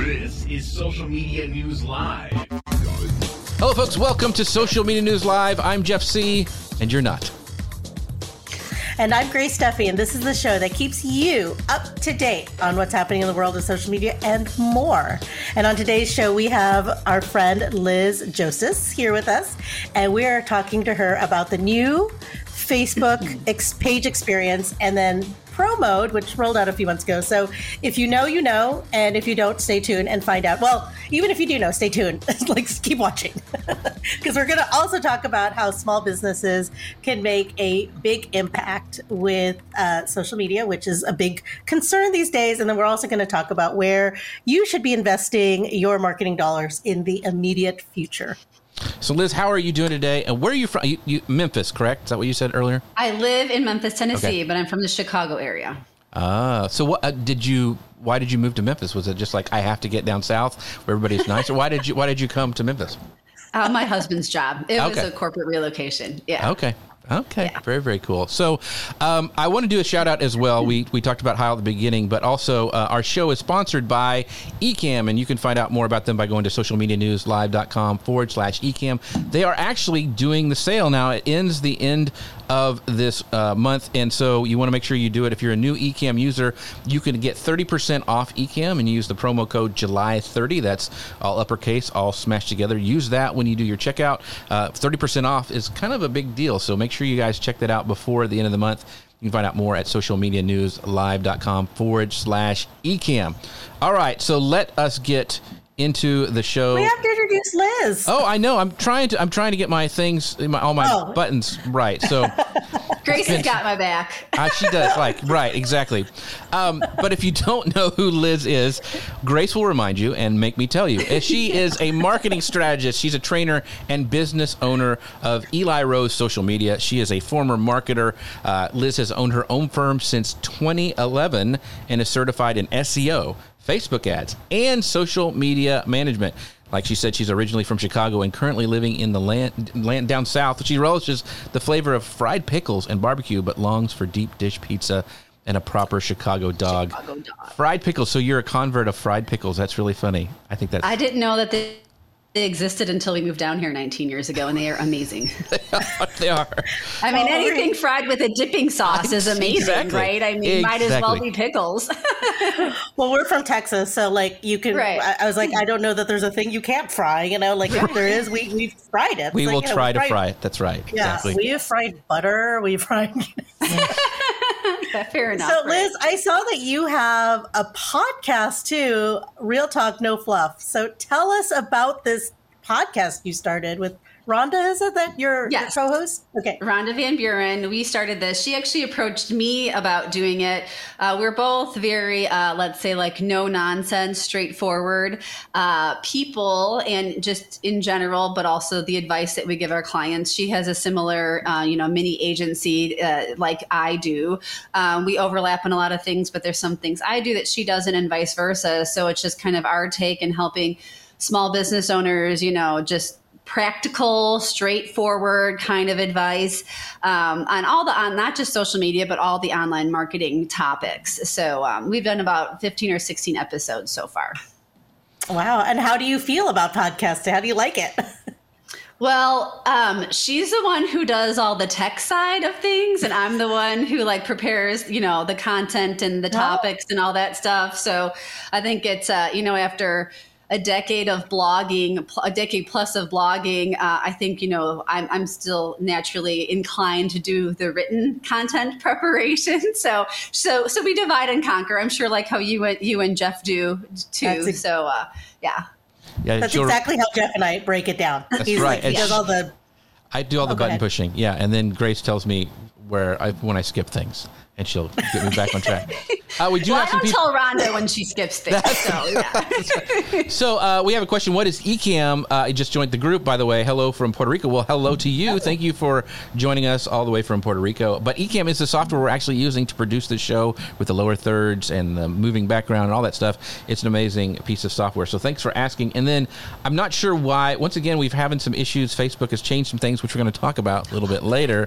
This is Social Media News Live. Hello, folks. Welcome to Social Media News Live. I'm Jeff Sieh, and you're not. And I'm Grace Duffy, and this is the show that keeps you up to date on what's happening in the world of social media and more. And on today's show, we have our friend Liz Jostes here with us, and we are talking to her about the new Facebook ex- page experience and then Pro Mode, which rolled out a few months ago. So if you know, you know, and if you don't, stay tuned and find out. Well, even if you do know, stay tuned. like keep watching because we're going to also talk about how small businesses can make a big impact with uh, social media, which is a big concern these days. And then we're also going to talk about where you should be investing your marketing dollars in the immediate future. So, Liz, how are you doing today? And where are you from? You, you, Memphis, correct? Is that what you said earlier? I live in Memphis, Tennessee, okay. but I'm from the Chicago area. Ah, so what uh, did you? Why did you move to Memphis? Was it just like I have to get down south where everybody's nice, or why did you? Why did you come to Memphis? Uh, my husband's job. It okay. was a corporate relocation. Yeah. Okay. Okay, yeah. very very cool. So, um, I want to do a shout out as well. We we talked about Heil at the beginning, but also uh, our show is sponsored by Ecamm, and you can find out more about them by going to socialmedianewslive.com forward slash Ecamm. They are actually doing the sale now. It ends the end of this uh, month, and so you want to make sure you do it. If you're a new Ecamm user, you can get 30% off Ecamm, and use the promo code July 30. That's all uppercase, all smashed together. Use that when you do your checkout. Uh, 30% off is kind of a big deal, so make sure you guys check that out before the end of the month. You can find out more at socialmedianewslive.com forward slash ecamm. All right, so let us get into the show. We have to introduce Liz. Oh, I know. I'm trying to. I'm trying to get my things, my, all my oh. buttons right. So Grace has got my back. uh, she does. Like right, exactly. Um, but if you don't know who Liz is, Grace will remind you and make me tell you. She is a marketing strategist. She's a trainer and business owner of Eli Rose Social Media. She is a former marketer. Uh, Liz has owned her own firm since 2011 and is certified in SEO Facebook ads, and social media management. Like she said, she's originally from Chicago and currently living in the land, land down south. She relishes the flavor of fried pickles and barbecue, but longs for deep dish pizza and a proper Chicago dog. Chicago dog. Fried pickles. So you're a convert of fried pickles. That's really funny. I think that's. I didn't know that they they existed until we moved down here 19 years ago, and they are amazing. they are. I mean, anything fried with a dipping sauce is amazing, exactly. right? I mean, exactly. might as well be pickles. well, we're from Texas, so like you can. Right. I, I, was like, I don't know that there's a thing you can't fry. You know, like if there is, we we've fried it. We it's will like, try know, to fry it. That's right. Yeah, exactly. we have fried butter. We've fried. Fair enough. So, Liz, right? I saw that you have a podcast too, Real Talk No Fluff. So, tell us about this podcast you started with Rhonda, is it that your yes. co-host? Okay. Rhonda Van Buren. We started this. She actually approached me about doing it. Uh, we're both very, uh, let's say, like no nonsense, straightforward uh, people, and just in general, but also the advice that we give our clients. She has a similar, uh, you know, mini agency uh, like I do. Um, we overlap in a lot of things, but there's some things I do that she doesn't, and vice versa. So it's just kind of our take and helping small business owners, you know, just practical, straightforward kind of advice um, on all the on not just social media, but all the online marketing topics. So um, we've done about fifteen or sixteen episodes so far. Wow! And how do you feel about podcasting? How do you like it? Well, um, she's the one who does all the tech side of things, and I'm the one who like prepares, you know, the content and the topics and all that stuff. So I think it's, uh, you know, after a decade of blogging, a decade plus of blogging, uh, I think, you know, I'm, I'm still naturally inclined to do the written content preparation. So, so, so we divide and conquer. I'm sure like how you and you and Jeff do too. so, uh, yeah. Yeah, that's exactly how Jeff and I break it down. That's He's right. Like, he does all the. I do all the oh, button pushing. Yeah, and then Grace tells me where I when I skip things and she'll get me back on track. Uh, we do well, have I don't people- tell Rhonda when she skips things. so, yeah. so uh, we have a question. What is Ecamm? Uh, I just joined the group, by the way. Hello from Puerto Rico. Well, hello to you. Thank you for joining us all the way from Puerto Rico. But Ecamm is the software we're actually using to produce the show with the lower thirds and the moving background and all that stuff. It's an amazing piece of software. So thanks for asking. And then I'm not sure why. Once again, we've having some issues. Facebook has changed some things, which we're going to talk about a little bit later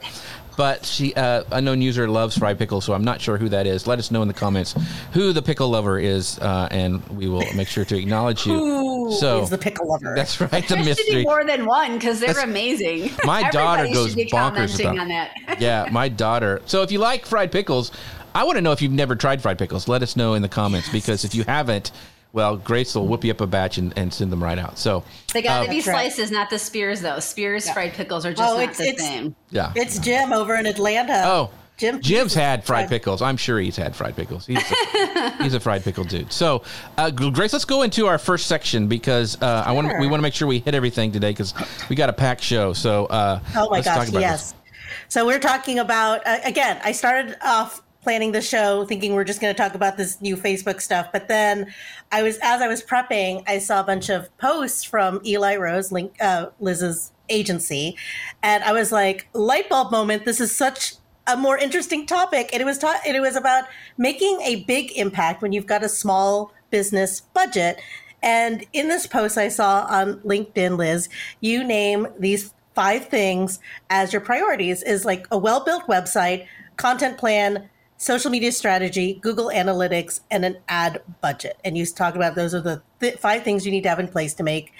but she uh, unknown user loves fried pickles, so I'm not sure who that is. Let us know in the comments who the pickle lover is, uh, and we will make sure to acknowledge you. Who so is the pickle lover? That's right. The there mystery. Should be more than one because they're that's, amazing. My daughter goes bonkers about on that. yeah, my daughter. So if you like fried pickles. I want to know if you've never tried fried pickles. Let us know in the comments yes. because if you haven't, well, Grace will whip you up a batch and, and send them right out. So they got to uh, be slices, not the spears, though. Spears yeah. fried pickles are just oh, not it's, the it's, same. Yeah, it's Jim over in Atlanta. Oh, Jim. Jim's had fried pickles. I'm sure he's had fried pickles. He's a, he's a fried pickle dude. So, uh, Grace, let's go into our first section because uh, sure. I want we want to make sure we hit everything today because we got a packed show. So, uh, oh my gosh, yes. This. So we're talking about uh, again. I started off planning the show thinking we're just going to talk about this new Facebook stuff. But then I was, as I was prepping, I saw a bunch of posts from Eli Rose, Link, uh, Liz's agency. And I was like, light bulb moment. This is such a more interesting topic. And it was, ta- it was about making a big impact when you've got a small business budget. And in this post I saw on LinkedIn, Liz, you name these five things as your priorities is like a well-built website, content plan, social media strategy, Google Analytics, and an ad budget. And you talk about those are the th- five things you need to have in place to make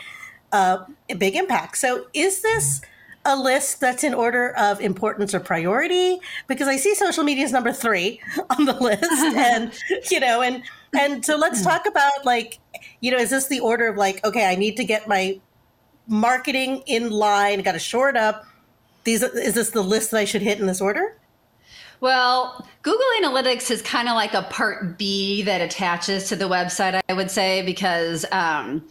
uh, a big impact. So, is this a list that's in order of importance or priority? Because I see social media is number three on the list, and you know, and and so let's talk about like, you know, is this the order of like, okay, I need to get my marketing in line, got to shore it up. These is this the list that I should hit in this order? Well, Google Analytics is kind of like a part B that attaches to the website, I would say, because um,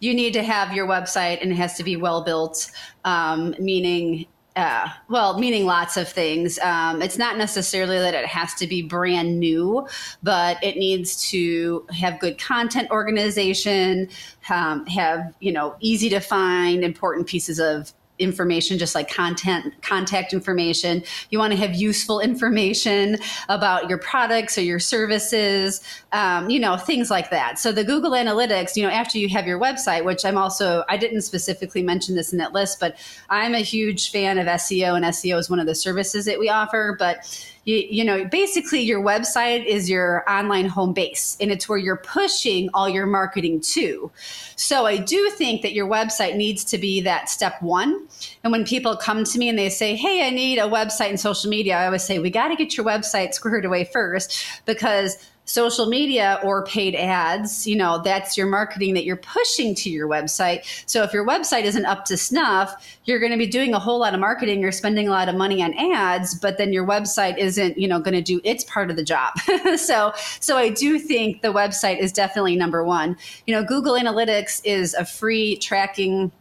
you need to have your website and it has to be well built, um, meaning uh, well, meaning lots of things. Um, it's not necessarily that it has to be brand new, but it needs to have good content organization, um, have you know easy to find important pieces of information just like content contact information. You want to have useful information about your products or your services um, you know things like that. So the google analytics you know after you have your website which i'm also i didn't specifically mention this in that list but i'm a huge fan of seo and seo is one of the services that we offer but you, you know, basically your website is your online home base and it's where you're pushing all your marketing to. So I do think that your website needs to be that step one. And when people come to me and they say, Hey, I need a website and social media, I always say, we got to get your website squared away first because social media or paid ads, you know, that's your marketing that you're pushing to your website. So if your website isn't up to snuff, you're going to be doing a whole lot of marketing, you're spending a lot of money on ads, but then your website isn't, you know, going to do its part of the job. so so I do think the website is definitely number 1. You know, Google Analytics is a free tracking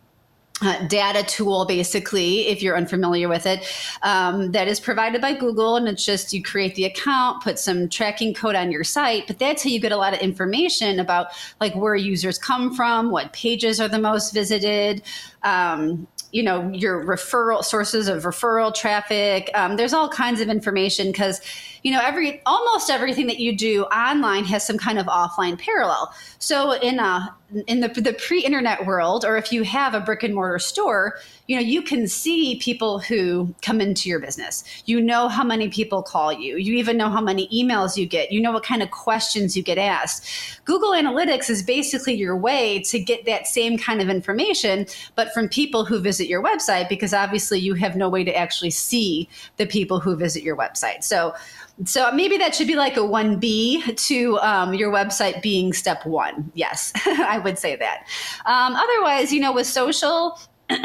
uh, data tool, basically, if you're unfamiliar with it, um, that is provided by Google. And it's just you create the account, put some tracking code on your site, but that's how you get a lot of information about like where users come from, what pages are the most visited, um, you know your referral sources of referral traffic um, there's all kinds of information because you know every almost everything that you do online has some kind of offline parallel. So in a in the, the pre-internet world or if you have a brick and mortar store you know you can see people who come into your business. You know how many people call you. You even know how many emails you get. You know what kind of questions you get asked. Google analytics is basically your way to get that same kind of information but from people who visit visit your website because obviously you have no way to actually see the people who visit your website. So, so maybe that should be like a 1B to um, your website being step one. Yes, I would say that. Um, otherwise, you know, with social,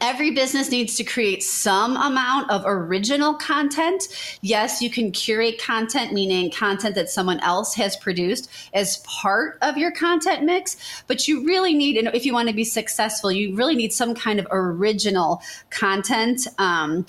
Every business needs to create some amount of original content. Yes, you can curate content, meaning content that someone else has produced as part of your content mix. But you really need, if you want to be successful, you really need some kind of original content. Um,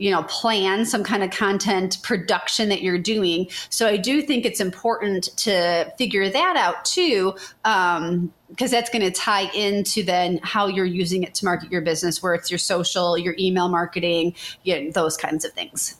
you know plan some kind of content production that you're doing. So i do think it's important to figure that out too um, because that's going to tie into then how you're using it to market your business where it's your social your email marketing you know, those kinds of things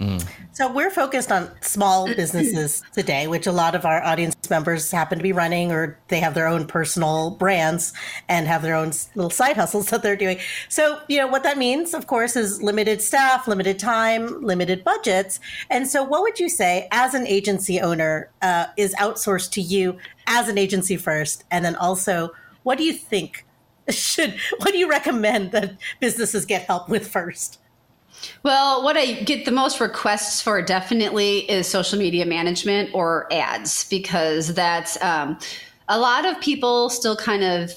Mm. So we're focused on small businesses today, which a lot of our audience members happen to be running or they have their own personal brands and have their own little side hustles that they're doing. So, you know, what that means, of course, is limited staff, limited time, limited budgets. And so what would you say as an agency owner uh, is outsourced to you as an agency first? And then also, what do you think should, what do you recommend that businesses get help with first? Well, what I get the most requests for definitely is social media management or ads because that's um, a lot of people still kind of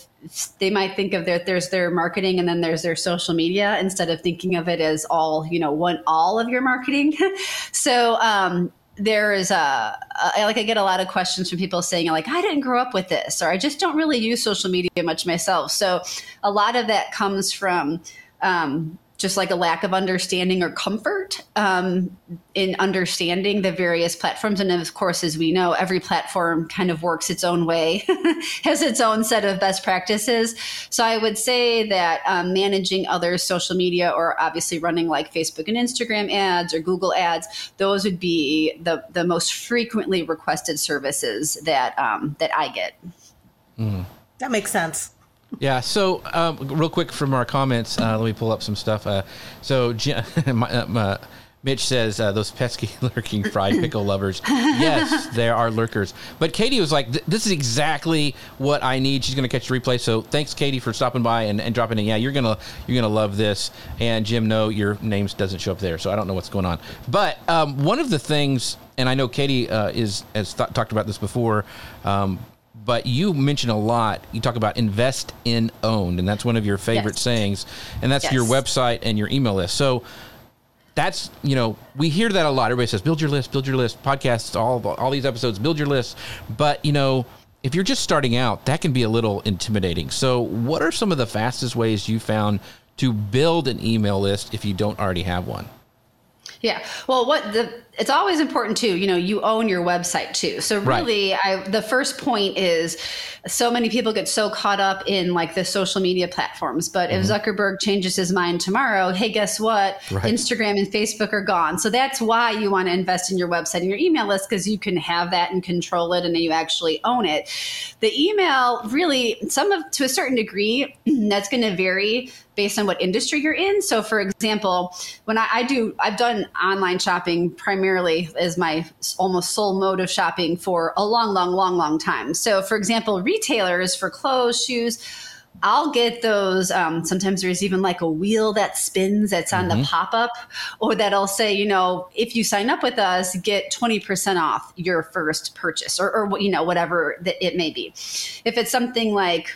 they might think of their there's their marketing and then there's their social media instead of thinking of it as all you know one all of your marketing. so um, there is a, a like I get a lot of questions from people saying like I didn't grow up with this or I just don't really use social media much myself. So a lot of that comes from um, just like a lack of understanding or comfort um, in understanding the various platforms. And of course, as we know, every platform kind of works its own way, has its own set of best practices. So I would say that um, managing other social media or obviously running like Facebook and Instagram ads or Google ads, those would be the, the most frequently requested services that, um, that I get. Mm. That makes sense. Yeah. So, um, real quick from our comments, uh, let me pull up some stuff. Uh, so, my, uh, Mitch says uh, those pesky lurking fried pickle lovers. Yes, there are lurkers. But Katie was like, "This is exactly what I need." She's going to catch the replay. So thanks, Katie, for stopping by and, and dropping in. Yeah, you're gonna you're gonna love this. And Jim, no, your name doesn't show up there, so I don't know what's going on. But um, one of the things, and I know Katie uh, is has th- talked about this before. Um, but you mention a lot. You talk about invest in owned, and that's one of your favorite yes. sayings, and that's yes. your website and your email list. So that's you know we hear that a lot. Everybody says build your list, build your list. Podcasts, all all these episodes, build your list. But you know if you're just starting out, that can be a little intimidating. So what are some of the fastest ways you found to build an email list if you don't already have one? Yeah. Well, what the it's always important too, you know, you own your website too. So really right. I the first point is so many people get so caught up in like the social media platforms, but mm-hmm. if Zuckerberg changes his mind tomorrow, hey, guess what? Right. Instagram and Facebook are gone. So that's why you want to invest in your website and your email list because you can have that and control it and then you actually own it. The email really some of to a certain degree that's going to vary based on what industry you're in. So, for example, when I, I, do, I've done online shopping primarily as my almost sole mode of shopping for a long, long, long, long time. So, for example, retailers for clothes, shoes, I'll get those. Um, sometimes there's even like a wheel that spins that's on mm-hmm. the pop up, or that'll say, you know, if you sign up with us, get 20% off your first purchase, or, or you know, whatever that it may be. If it's something like,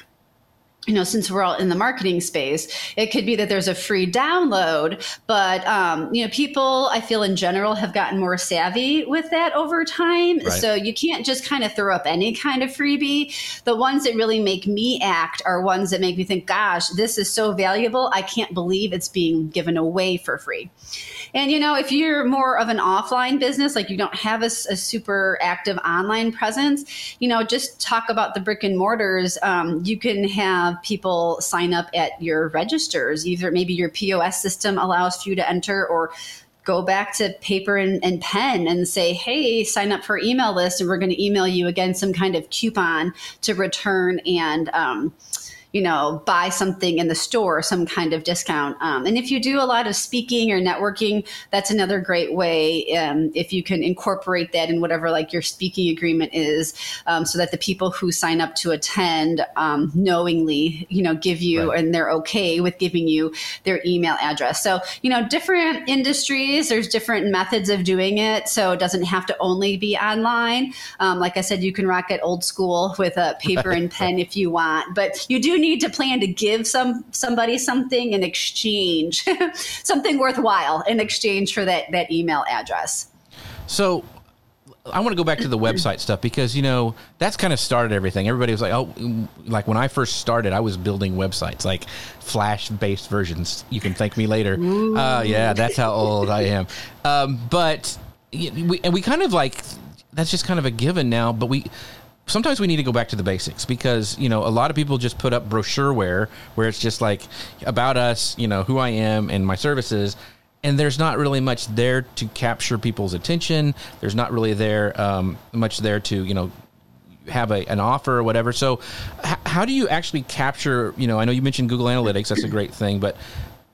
you know, since we're all in the marketing space, it could be that there's a free download, but um, you know, people I feel in general have gotten more savvy with that over time. Right. So you can't just kind of throw up any kind of freebie. The ones that really make me act are ones that make me think, "Gosh, this is so valuable! I can't believe it's being given away for free." And you know, if you're more of an offline business, like you don't have a, a super active online presence, you know, just talk about the brick and mortars. Um, you can have people sign up at your registers. Either maybe your POS system allows for you to enter, or go back to paper and, and, pen and say, hey, sign up for email list, and we're going to email you again some kind of coupon to return and um, you know, buy something in the store, some kind of discount. Um, and if you do a lot of speaking or networking, that's another great way. Um, if you can incorporate that in whatever like your speaking agreement is, um, so that the people who sign up to attend um, knowingly, you know, give you right. and they're okay with giving you their email address. So, you know, different industries, there's different methods of doing it. So it doesn't have to only be online. Um, like I said, you can rock it old school with a paper and pen if you want, but you do need to plan to give some somebody something in exchange, something worthwhile in exchange for that that email address. So I want to go back to the website stuff because you know that's kind of started everything. Everybody was like, "Oh, like when I first started, I was building websites, like Flash-based versions. You can thank me later." Uh, yeah, that's how old I am. Um, but we, and we kind of like that's just kind of a given now. But we sometimes we need to go back to the basics because you know a lot of people just put up brochureware where it's just like about us you know who i am and my services and there's not really much there to capture people's attention. There's not really there um, much there to you know have a, an offer or whatever. So h- how do you actually capture you know i know you mentioned google analytics that's a great thing but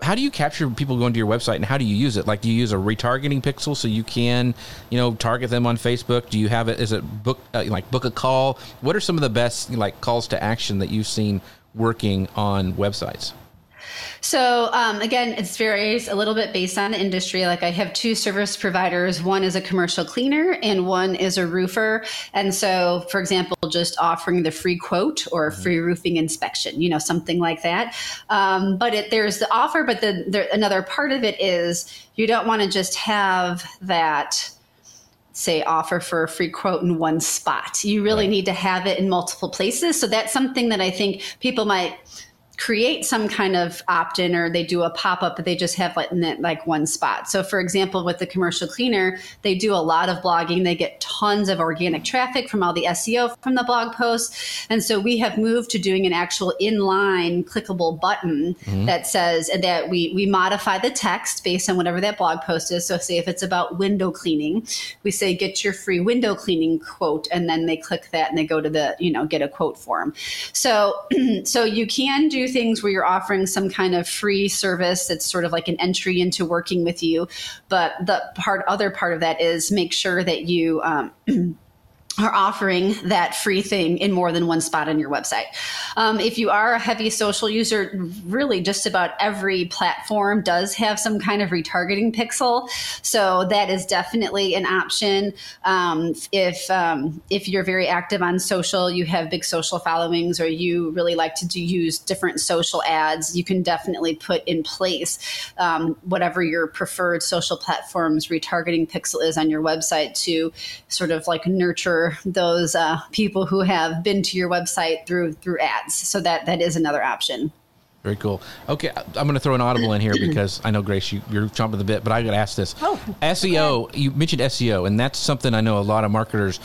how do you capture people going to your website and how do you use it? Like, do you use a retargeting pixel so you can, you know, target them on Facebook? Do you have it? Is it book uh, like book a call? What are some of the best like calls to action that you've seen working on websites? So um, again, it varies a little bit based on the industry. Like I have two service providers. One is a commercial cleaner, and one is a roofer. And so, for example, just offering the free quote or mm-hmm. free roofing inspection, you know, something like that. Um, but it, there's the offer, but the, there, another part of it is you don't want to just have that say offer for a free quote in one spot. You really right. need to have it in multiple places. So that's something that I think people might create some kind of opt-in or they do a pop-up but they just have like, like one spot. So for example with the commercial cleaner they do a lot of blogging. They get tons of organic traffic from all the seo from the blog posts. And so we have moved to doing an actual inline clickable button mm-hmm. that says that we we modify the text based on whatever that blog post is. So say if it's about window cleaning we say get your free window cleaning quote and then they click that and they go to the you know get a quote form. So so you can do things where you're offering some kind of free service that's sort of like an entry into working with you. But the part, other part of that is make sure that you um, are offering that free thing in more than one spot on your website. Um, if you are a heavy social user, really just about every platform does have some kind of retargeting pixel. So that is definitely an option. Um, if um, if you're very active on social, you have big social followings, or you really like to do, use different social ads, you can definitely put in place um, whatever your preferred social platforms retargeting pixel is on your website to sort of like nurture those uh, people who have been to your website through through ads. So that that is another option. Very cool. Okay, I'm going to throw an audible in here because I know Grace, you, you're chomping the bit, but I got to ask this. Oh, SEO. You mentioned SEO, and that's something I know a lot of marketers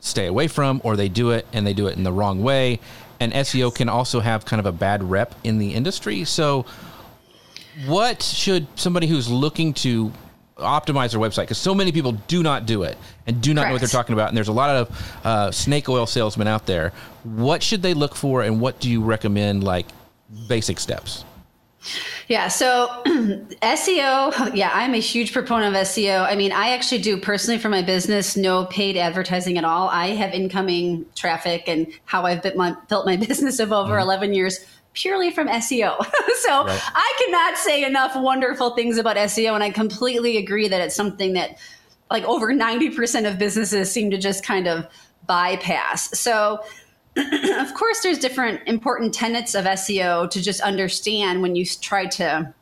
stay away from, or they do it and they do it in the wrong way. And SEO can also have kind of a bad rep in the industry. So, what should somebody who's looking to optimize their website because so many people do not do it and do not Correct. know what they're talking about. And there's a lot of uh, snake oil salesmen out there. What should they look for, and what do you recommend, like basic steps? Yeah, so SEO, yeah, I'm a huge proponent of SEO. I mean, I actually do personally for my business no paid advertising at all. I have incoming traffic and how I've built my, built my business of over mm-hmm. 11 years purely from SEO. so right. I cannot say enough wonderful things about SEO. And I completely agree that it's something that like over 90% of businesses seem to just kind of bypass. So, of course, there's different important tenets of SEO to just understand when you try to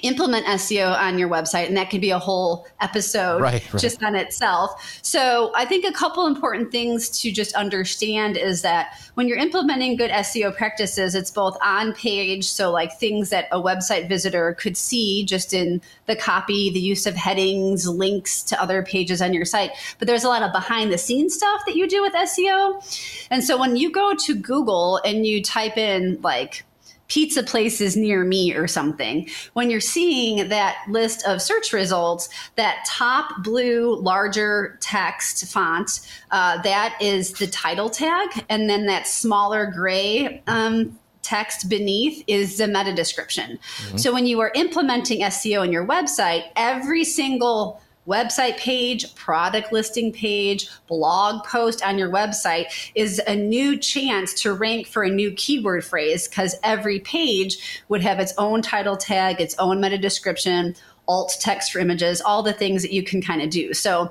implement SEO on your website, and that could be a whole episode right, right. just on itself. So, I think a couple important things to just understand is that when you're implementing good SEO practices, it's both on page, so like things that a website visitor could see just in the copy, the use of headings, links to other pages on your site, but there's a lot of behind the scenes stuff that you do with SEO. And so, when you go to Google and you type in like pizza places near me or something. When you're seeing that list of search results, that top blue, larger text font, uh, that is the title tag. And then that smaller gray um, text beneath is the meta description. Mm-hmm. So when you are implementing SEO in your website, every single website page, product listing page, blog post on your website is a new chance to rank for a new keyword phrase because every page would have its own title tag, its own meta description, alt text for images, all the things that you can kind of do. So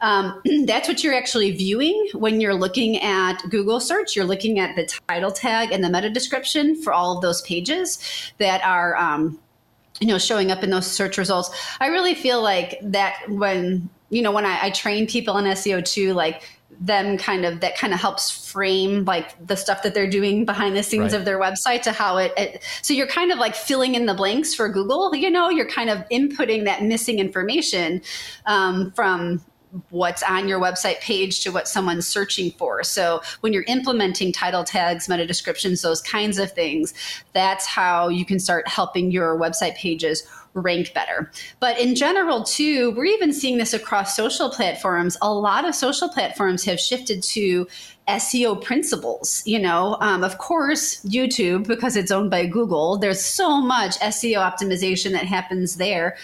um, that's what you're actually viewing when you're looking at Google search. You're looking at the title tag and the meta description for all of those pages that are. Um, you know, showing up in those search results. I really feel like that when, you know, when I, I train people in SEO too, like them kind of that kind of helps frame like the stuff that they're doing behind the scenes right. of their website to how it, it, so you're kind of like filling in the blanks for google you know you're kind of inputting that missing information um, from what's on your website page to what someone's searching for. So when you're implementing title tags, meta descriptions, those kinds of things, that's how you can start helping your website pages rank better. But in general, too, we're even seeing this across social platforms. A lot of social platforms have shifted to SEO principles. You know, um, of course, YouTube, because it's owned by Google, there's so much SEO optimization that happens there.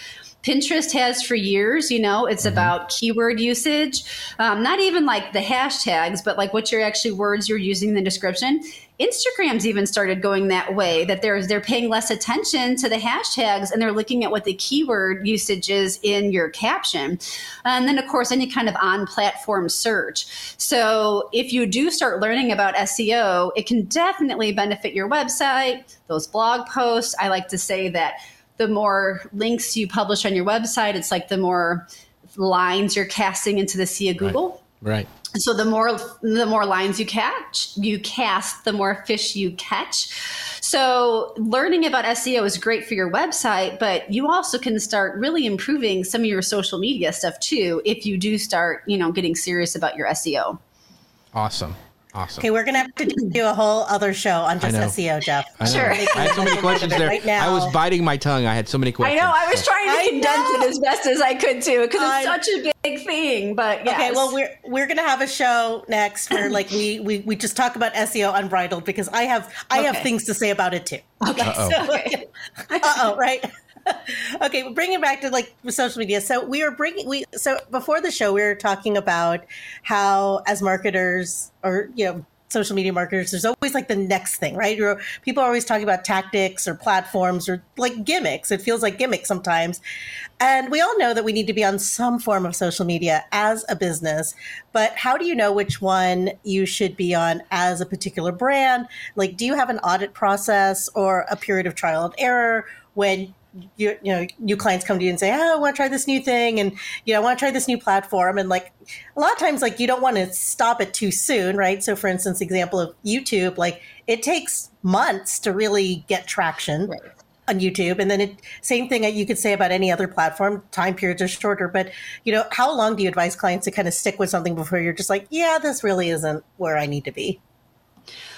Pinterest has for years. You know, it's mm-hmm. about keyword usage, um, not even like the hashtags, but like what your actually words you're using in the description. Instagram's even started going that way that they're they're paying less attention to the hashtags and they're looking at what the keyword usage is in your caption. And then of course any kind of on-platform search. So if you do start learning about SEO, it can definitely benefit your website, those blog posts. I like to say that the more links you publish on your website, it's like the more lines you're casting into the sea of Google. Right. right. So the more the more lines you catch, you cast, the more fish you catch. So learning about SEO is great for your website, but you also can start really improving some of your social media stuff too if you do start, you know, getting serious about your SEO. Awesome. Awesome. Okay, we're gonna have to do a whole other show on just SEO, Jeff. Sure. I had so many questions there. Right I was biting my tongue. I had so many questions. I know. I was trying to condense it as best as I could too, because it's such a big thing. But yes. okay, well, we're we're gonna have a show next where like we we, we just talk about SEO unbridled because I have I okay. have things to say about it too. Okay. Uh-oh. So, okay. uh-oh, right. okay, bringing back to like social media. So we are bringing we so before the show we were talking about how as marketers or you know social media marketers, there's always like the next thing, right? You're, people are always talking about tactics or platforms or like gimmicks. It feels like gimmicks sometimes. And we all know that we need to be on some form of social media as a business. But how do you know which one you should be on as a particular brand? Like, do you have an audit process or a period of trial and error when you, you know new clients come to you and say oh i want to try this new thing and you know i want to try this new platform and like a lot of times like you don't want to stop it too soon right so for instance example of youtube like it takes months to really get traction right. on youtube and then it same thing that you could say about any other platform time periods are shorter but you know how long do you advise clients to kind of stick with something before you're just like yeah this really isn't where i need to be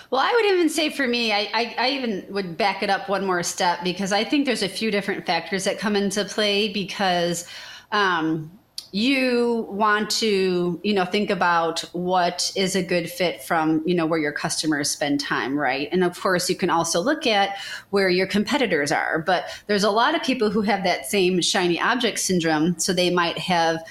well, I would even say for me, I, I, I, even would back it up one more step because I think there's a few different factors that come into play because um, you want to, you know, think about what is a good fit from, you know, where your customers spend time, right? And of course, you can also look at where your competitors are. But there's a lot of people who have that same shiny object syndrome. So they might have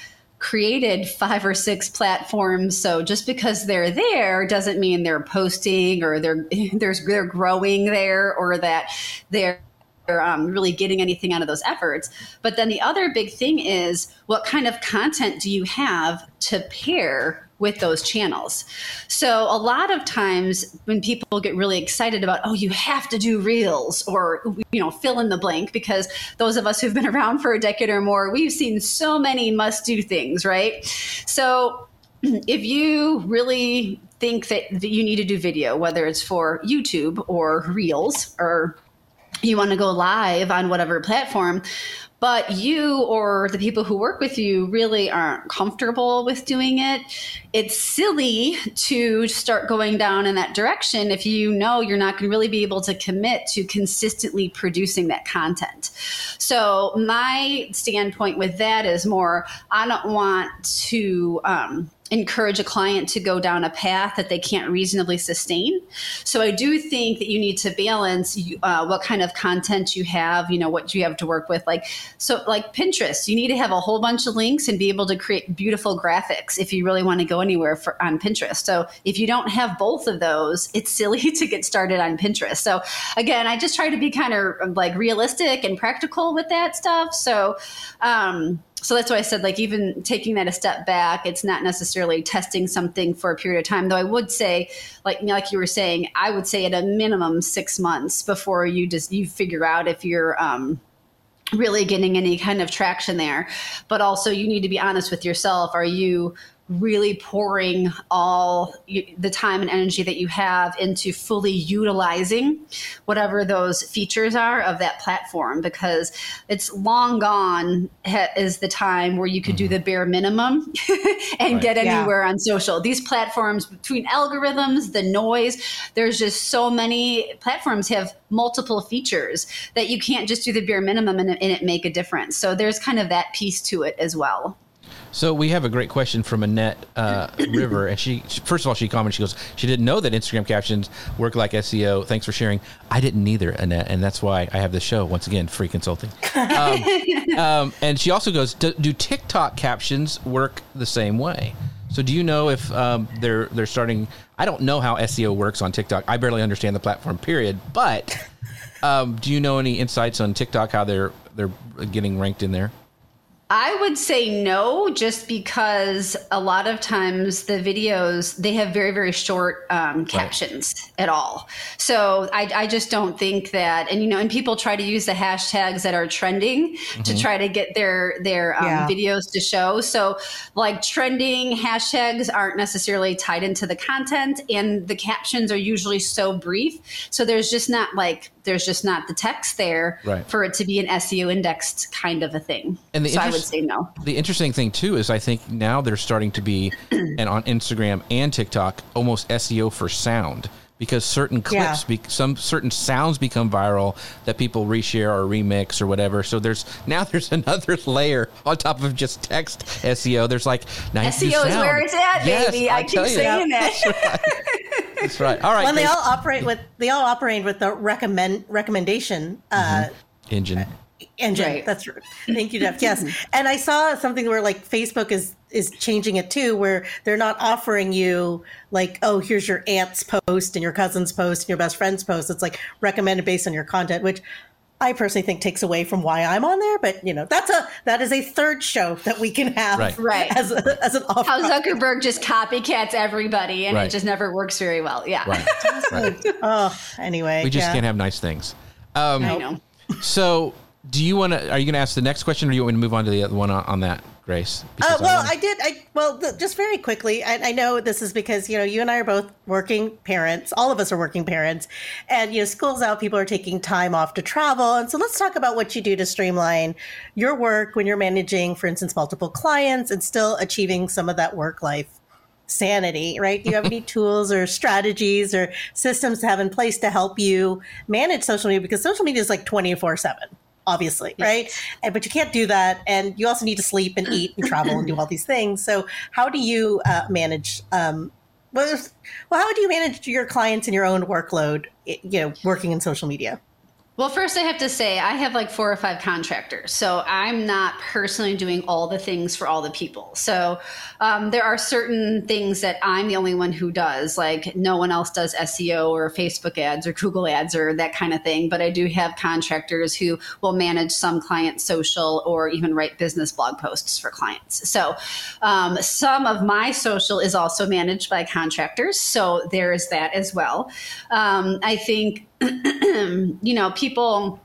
created five or six platforms. So just because they're there doesn't mean they're posting or they're there's they're growing there or that they're um, really getting anything out of those efforts. But then the other big thing is what kind of content do you have to pair with those channels. So a lot of times when people get really excited about, oh, you have to do reels or, you know, fill in the blank, because those of us who've been around for a decade or more, we've seen so many must do things, right? So if you really think that, that you need to do video, whether it's for YouTube or reels or you want to go live on whatever platform, but you or the people who work with you really aren't comfortable with doing it, it's silly to start going down in that direction if you know you're not going to really be able to commit to consistently producing that content. So, my standpoint with that is more I don't want to, um, encourage a client to go down a path that they can't reasonably sustain. So I do think that you need to balance uh, what kind of content you have, you know, what you have to work with. Like, so like Pinterest, you need to have a whole bunch of links and be able to create beautiful graphics if you really want to go anywhere for, on Pinterest. So if you don't have both of those, it's silly to get started on Pinterest. So again, I just try to be kind of like realistic and practical with that stuff. So, um, so that's why I said, like, even taking that a step back, it's not necessarily testing something for a period of time. Though I would say, like, like you were saying, I would say at a minimum six months before you just you figure out if you're um, really getting any kind of traction there. But also, you need to be honest with yourself. Are you really pouring all the time and energy that you have into fully utilizing whatever those features are of that platform because it's long gone is the time where you could mm-hmm. do the bare minimum and right. get anywhere yeah. on social these platforms between algorithms the noise there's just so many platforms have multiple features that you can't just do the bare minimum and, and it make a difference so there's kind of that piece to it as well so we have a great question from Annette uh, River, and she first of all she commented. She goes, she didn't know that Instagram captions work like SEO. Thanks for sharing. I didn't either, Annette, and that's why I have this show once again, free consulting. Um, um, and she also goes, do, do, TikTok captions work the same way? So do you know if um, they're they're starting? I don't know how SEO works on TikTok. I barely understand the platform. Period. But um, do you know any insights on TikTok how they're they're getting ranked in there? I would say no, just because a lot of times the videos they have very very short um, captions right. at all. So I, I, just don't think that, and you know, and people try to use the hashtags that are trending mm-hmm. to try to get their their um, yeah. videos to show. So like trending hashtags aren't necessarily tied into the content, and the captions are usually so brief. So there's just not like there's just not the text there right. for it to be an SEO indexed kind of a thing. And the so I would say no. The interesting thing too is I think now they're starting to be, and on Instagram and TikTok, almost SEO for sound because certain clips, yeah. be, some certain sounds become viral that people reshare or remix or whatever. So there's now there's another layer on top of just text SEO. There's like SEO is where it's at, yes, baby. I, I keep saying that. That's right. All right. When they all operate with they all operate with the recommend recommendation uh, mm-hmm. engine. Engine. Right. That's right. Thank you, Jeff. Yes. and I saw something where like Facebook is is changing it too, where they're not offering you like, oh, here's your aunt's post and your cousin's post and your best friend's post. It's like recommended based on your content, which I personally think takes away from why I'm on there, but you know that's a that is a third show that we can have, right? right. As, a, as an off. How Zuckerberg just copycats everybody, and right. it just never works very well. Yeah. Right. right. oh, anyway, we just yeah. can't have nice things. Um, I know. So, do you want to? Are you going to ask the next question, or do you want me to move on to the other one on, on that? Grace? Uh, well, I, I, did. I well, th- just very quickly. I, I, know this is because you know you and I are both working parents. All of us are working parents, and you know school's out. People are taking time off to travel, and so let's talk about what you do to streamline your work when you're managing, for instance, multiple clients and still achieving some of that work life sanity. Right? Do you have any tools or strategies or systems to have in place to help you manage social media? Because social media is like twenty four seven obviously, yes. right? And, but you can't do that, and you also need to sleep and eat and travel and do all these things. So, how do you uh, manage? Um, well, well, how do you manage your clients and your own workload? You know, working in social media. Well, first, I have to say, I have like four or five contractors. So I'm not personally doing all the things for all the people. So um, there are certain things that I'm the only one who does, like no one else does SEO or Facebook ads or Google ads or that kind of thing. But I do have contractors who will manage some client social or even write business blog posts for clients. So um, some of my social is also managed by contractors. So there is that as well. Um, I think you know, people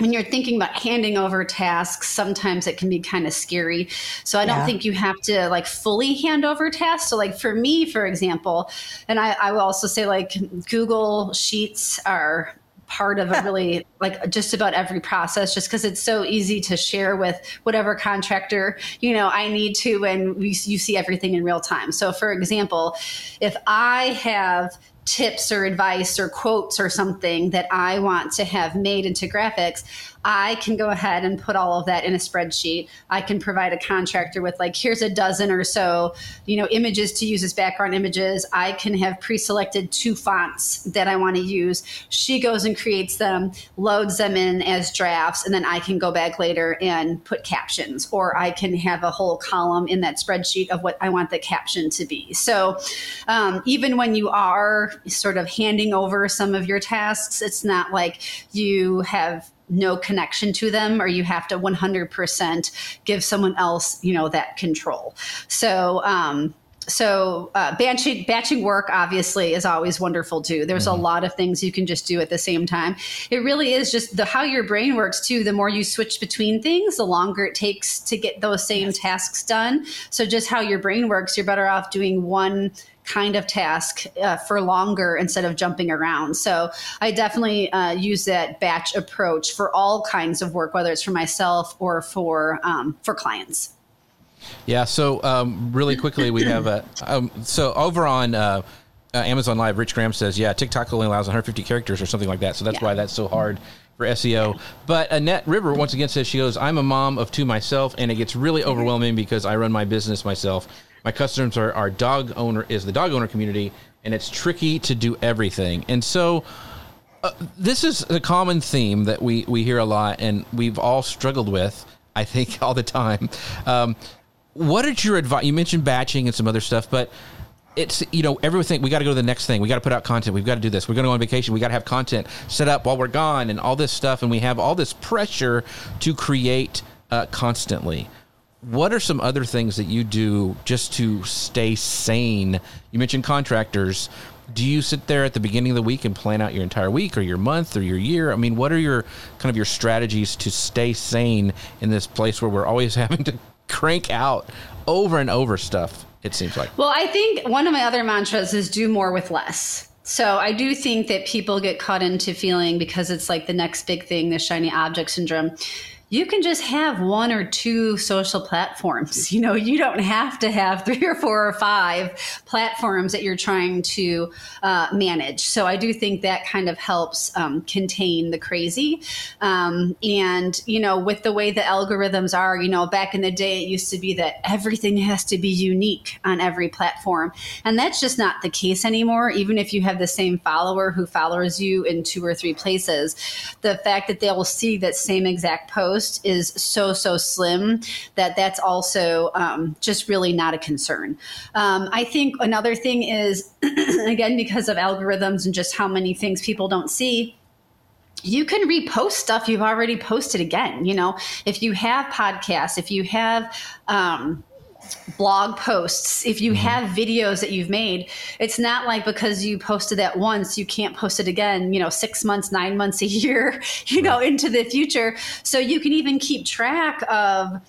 when you're thinking about handing over tasks, sometimes it can be kind of scary. So I don't think you have to like fully hand over tasks. So like for me, for example, and I, I will also say like Google Sheets are part of a really like just about every process just because it's so easy to share with whatever contractor you know i need to and we, you see everything in real time so for example if i have tips or advice or quotes or something that I want to have made into graphics, I can go ahead and put all of that in a spreadsheet. I can provide a contractor with like, here's a dozen or so, you know, images to use as background images. I can have pre-selected two fonts that I want to use. She goes and creates them, loads them in as drafts, and then I can go back later and put captions, or I can have a whole column in that spreadsheet of what I want the caption to be. So um, even when you are sort of handing over some of your tasks, it's not like you have no connection to them or you have to 100% give someone else you know that control. So um, so uh, batching batching work obviously is always wonderful too. There's mm-hmm. a lot of things you can just do at the same time. It really is just the how your brain works too. The more you switch between things the longer it takes to get those same yes. tasks done. So just how your brain works you're better off doing one kind of task uh, for longer instead of jumping around. So I definitely uh, use that batch approach for all kinds of work, whether it's for myself or for um, for clients. Yeah. So um, really quickly, we have a um, so over on. Uh, uh, Amazon Live, Rich Graham says, yeah, TikTok only allows 150 characters or something like that. So that's yeah. why that's so hard for SEO. But Annette River once again says she goes, I'm a mom of two myself, and it gets really overwhelming because I run my business myself my customers are, are dog owner is the dog owner community and it's tricky to do everything. And so uh, this is a common theme that we we hear a lot and we've all struggled with i think all the time. Um, what is your advice you mentioned batching and some other stuff but it's you know everything we got to go to the next thing. We got to put out content. We've got to do this. We're going to go on vacation. We got to have content set up while we're gone and all this stuff and we have all this pressure to create uh, constantly what are some other things that you do just to stay sane? You mentioned contractors. Do you sit there at the beginning of the week and plan out your entire week or your month or your year? I mean, what are your kind of your strategies to stay sane in this place where we're always having to crank out over and over stuff? It seems like. Well, I think one of my other mantras is do more with less. So I do think that people get caught into feeling because it's like the next big thing, the shiny object syndrome you can just have one or two social platforms. You know, you don't have to have three or four or five platforms that you're trying to uh, manage. So I do think that kind of helps um, contain the crazy. Um, and, you know, with the way the algorithms are, you know, back in the day, it used to be that everything has to be unique on every platform. And that's just not the case anymore. Even if you have the same follower who follows you in two or three places, the fact that they will see that same exact post is so so slim that that's also um, just really not a concern. Um, I think another thing is again because of algorithms and just how many things people don't see you can repost stuff you've already posted again. You know, if you have podcasts, if you have um, blog posts, if you mm-hmm. have videos that you've made, it's not like because you posted that once, you can't post it again, you know, six months, nine months, a year, you know, into the future. So you can even keep track of,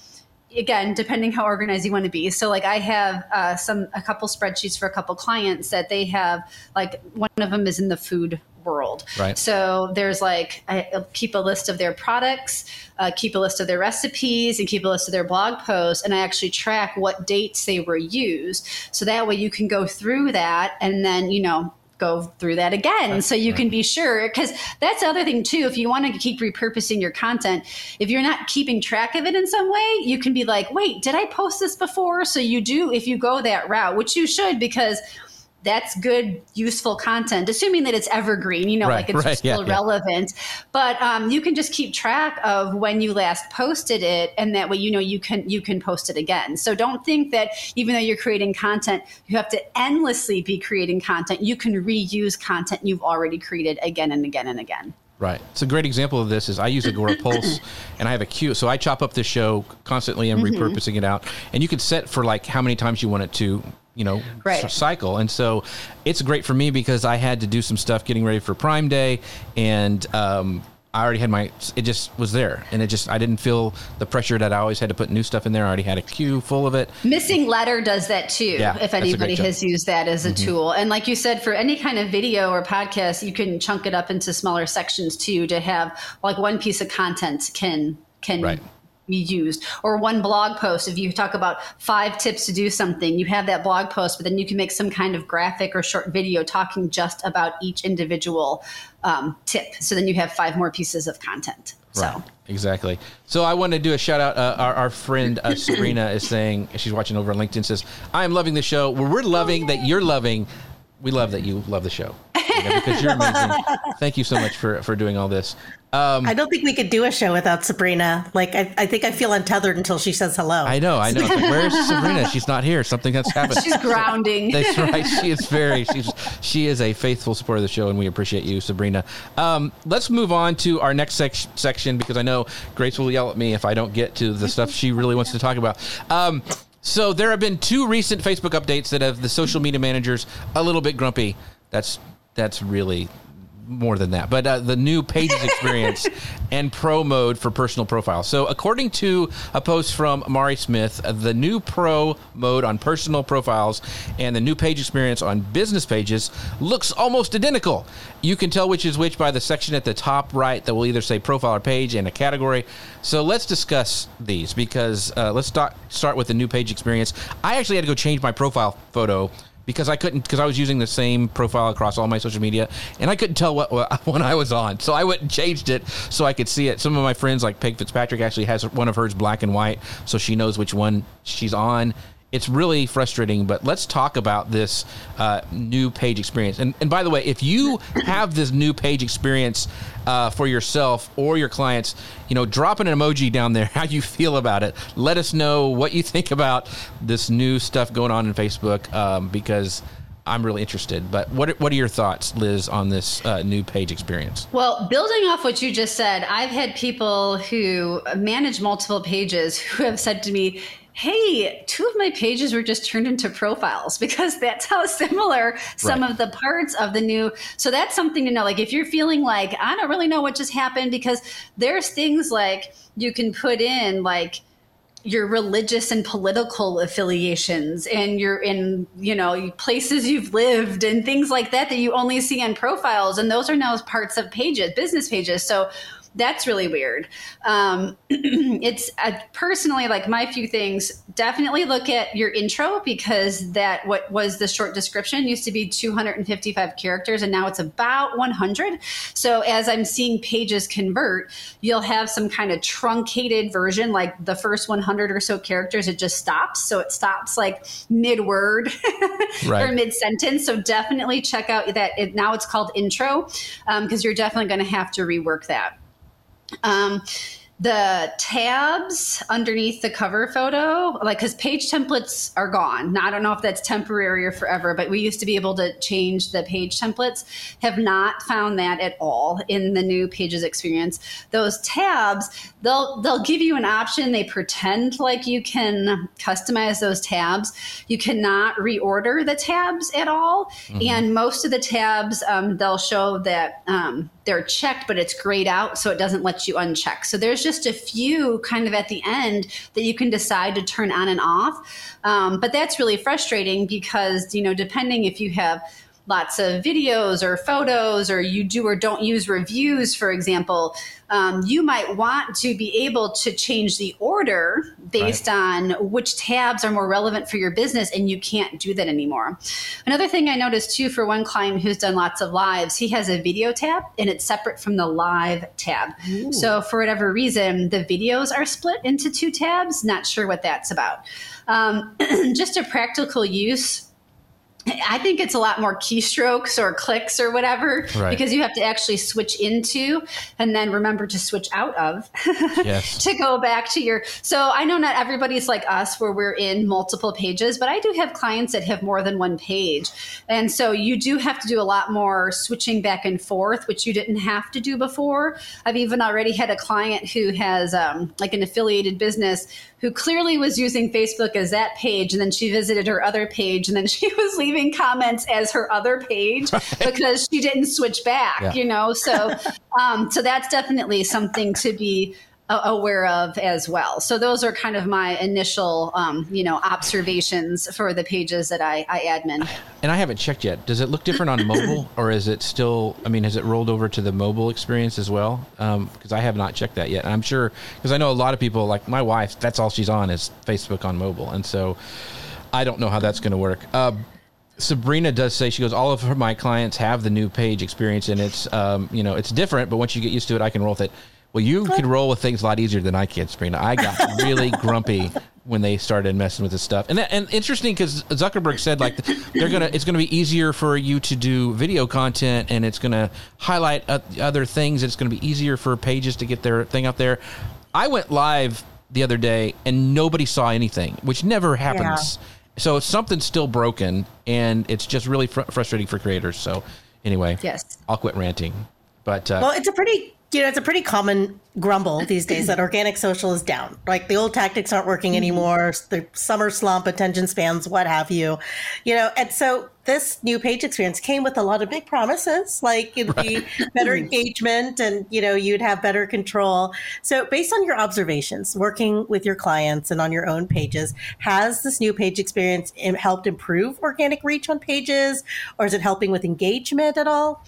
again depending how organized you want to be so like i have uh, some a couple spreadsheets for a couple clients that they have like one of them is in the food world. Right. So there's like I keep a list of their products, uh, keep a list of their recipes, and keep a list of their blog posts, and I actually track what dates they were used. So that way you can go through that, and then you know go through that again right, so you right. can be sure because that's the other thing too if you want to keep repurposing your content if you're not keeping track of it in some way you can be like wait did i post this before so you do if you go that route which you should because that's good, useful content, assuming that it's evergreen, you know, right, like it's right, still yeah, relevant. Yeah. But um, you can just keep track of when you last posted it, and that way you know you can you can post it again. So don't think that even though you're creating content, you have to endlessly be creating content. You can reuse content you've already created again and again and again. Right. It's a great example of this is I use Agora Pulse and I have a queue. So I chop up the show constantly and mm-hmm. repurposing it out. And you can set for like how many times you want it to you know right. cycle. And so it's great for me because i had to do some stuff getting ready for prime day and um, i already had my it just was there. And it just i didn't feel the pressure that i always had to put new stuff in there. I already had a queue full of it. Missing letter does that too yeah, if anybody has used that as a mm-hmm. tool. And like you said for any kind of video or podcast you can chunk it up into smaller sections too to have like one piece of content can can right used or one blog post if you talk about five tips to do something you have that blog post but then you can make some kind of graphic or short video talking just about each individual um, tip so then you have five more pieces of content So. Right. Exactly. So I want to do a shout out. Uh, our, our friend uh, Sabrina is saying she's watching over on LinkedIn. Says I am loving the show. Well, we're loving that you're loving. We love that you love the show you know, because you're amazing. Thank you so much for for doing all this. Um, I don't think we could do a show without Sabrina. Like, I, I think I feel untethered until she says hello. I know, I know. Like, Where's Sabrina? She's not here. Something that's happened. She's grounding. That's right. She is very. She's she is a faithful supporter of the show, and we appreciate you, Sabrina. Um, let's move on to our next sec- section because I know Grace will yell at me if I don't get to the stuff she really wants to talk about. Um, so there have been two recent Facebook updates that have the social media managers a little bit grumpy. That's that's really more than that, but uh, the new Pages experience and Pro mode for personal profiles. So, according to a post from Mari Smith, uh, the new Pro mode on personal profiles and the new Page experience on business pages looks almost identical. You can tell which is which by the section at the top right that will either say profile or page and a category. So, let's discuss these because uh, let's start start with the new Page experience. I actually had to go change my profile photo because I couldn't because I was using the same profile across all my social media and I couldn't tell what, what one I was on. So I went and changed it so I could see it. Some of my friends like Peg Fitzpatrick actually has one of hers black and white so she knows which one she's on. It's really frustrating, but let's talk about this uh, new page experience. And, and by the way, if you have this new page experience uh, for yourself or your clients, you know, drop an emoji down there how you feel about it. Let us know what you think about this new stuff going on in Facebook um, because I'm really interested. But what what are your thoughts, Liz, on this uh, new page experience? Well, building off what you just said, I've had people who manage multiple pages who have said to me, hey, two of my pages were just turned into profiles because that's how similar some Right. of the parts of the new. So that's something to know. Like if you're feeling like, I don't really know what just happened, because there's things like you can put in, like, your religious and political affiliations and your in you know places you've lived and things like that that you only see on profiles and those are now parts of pages business pages so that's really weird. Um, it's uh, personally like my few things definitely look at your intro because that what was the short description used to be 255 characters and now it's about 100 so as i'm seeing pages convert you'll have some kind of truncated version like the first 100 or so characters it just stops. So it stops like mid word Right. or mid sentence so definitely check out that it, now it's called intro because you're definitely going to have to rework that um, the tabs underneath the cover photo, like because page templates are gone. Now, I don't know if that's temporary or forever, but we used to be able to change the page templates. Have not found that at all in the new pages experience. Those tabs, they'll they'll give you an option. They pretend like you can customize those tabs. You cannot reorder the tabs at all, and most of the tabs um, they'll show that. Um, they're checked, but it's grayed out, so it doesn't let you uncheck. So there's just a few kind of at the end that you can decide to turn on and off. Um, but that's really frustrating because, you know, depending if you have lots of videos or photos or you do or don't use reviews, for example, um, you might want to be able to change the order based on which tabs are more relevant for your business, and you can't do that anymore. Another thing I noticed too for one client who's done lots of lives, he has a video tab and it's separate from the live tab. So, for whatever reason, the videos are split into two tabs. Not sure what that's about. Um, just a practical use. I think it's a lot more keystrokes or clicks or whatever Right. because you have to actually switch into and then remember to switch out of Yes. to go back to your. So I know not everybody's like us where we're in multiple pages, but I do have clients that have more than one page. And so you do have to do a lot more switching back and forth, which you didn't have to do before. I've even already had a client who has um, like an affiliated business who clearly was using Facebook as that page, and then she visited her other page, and then she was leaving comments as her other page because she didn't switch back, Yeah. you know. So, um, so that's definitely something to be aware of as well. So those are kind of my initial, um, you know, observations for the pages that I, I admin. And I haven't checked yet. Does it look different on mobile, or is it still? I mean, has it rolled over to the mobile experience as well? Because I have not checked that yet. And I'm sure because I know a lot of people, like my wife, that's all she's on is Facebook on mobile, and so I don't know how that's going to work. Uh, Sabrina does say she goes. All of her, my clients have the new page experience, and it's um, you know it's different, but once you get used to it, I can roll with it. Well, you can roll with things a lot easier than I can, Sabrina. I got really grumpy when they started messing with this stuff. And that, and interesting because Zuckerberg said like they're gonna it's gonna be easier for you to do video content and it's gonna highlight other things. It's gonna be easier for pages to get their thing out there. I went live the other day and nobody saw anything, which never happens. Yeah. So something's still broken, and it's just really fr- frustrating for creators. So anyway, yes, I'll quit ranting. But uh, well, it's a pretty you know, it's a pretty common grumble these days that organic social is down. Like the old tactics aren't working mm-hmm. anymore. The summer slump, attention spans, what have you, you know. And so this new page experience came with a lot of big promises, like it'd right. be better engagement, and you know, you'd have better control. So, based on your observations, working with your clients and on your own pages, has this new page experience helped improve organic reach on pages, or is it helping with engagement at all?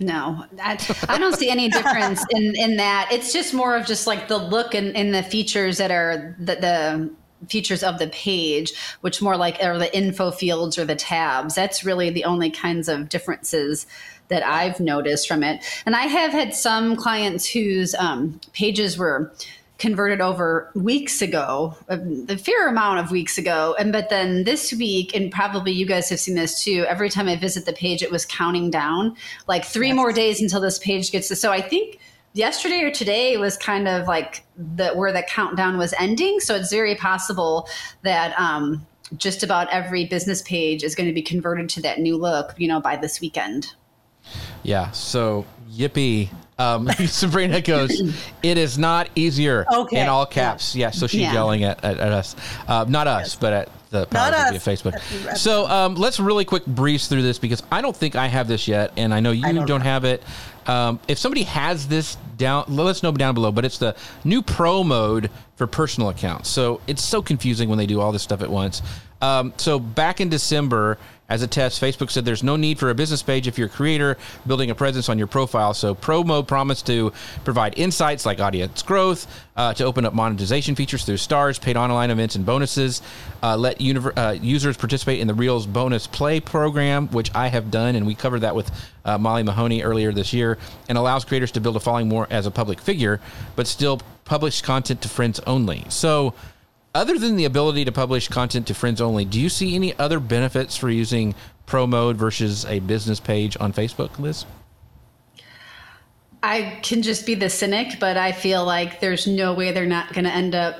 No, I, I don't see any difference in, in that. It's just more of just like the look and, and the features that are the, the features of the page, which more like are the info fields or the tabs. That's really the only kinds of differences that I've noticed from it. And I have had some clients whose um, pages were converted over weeks ago, a, fair amount of weeks ago. And but then this week, and probably you guys have seen this too. Every time I visit the page, it was counting down like three yes. more days until this page gets to. So I think yesterday or today was kind of like the where the countdown was ending. So it's very possible that um, just about every business page is going to be converted to that new look, you know, by this weekend. Yeah. So yippee. Um, Sabrina goes, it is not easier okay. in all caps. Yeah. so she's yeah. yelling at, at, at us. Uh, not us, yes. but at the not us. Facebook. So um, let's really quick breeze through this because I don't think I have this yet. And I know you I don't, don't have it. Um, if somebody has this down, let us know down below. But it's the new pro mode for personal accounts. So it's so confusing when they do all this stuff at once. Um, so back in December, as a test, Facebook said there's no need for a business page if you're a creator building a presence on your profile. So Pro Mode promised to provide insights like audience growth, uh, to open up monetization features through stars, paid online events, and bonuses. Uh, let uh, users participate in the Reels bonus play program, which I have done, and we covered that with uh, Molly Mahoney earlier this year, and allows creators to build a following more as a public figure, but still publish content to friends only. So other than the ability to publish content to friends only, do you see any other benefits for using pro mode versus a business page on Facebook, Liz? I can just be the cynic, but I feel like there's no way they're not going to end up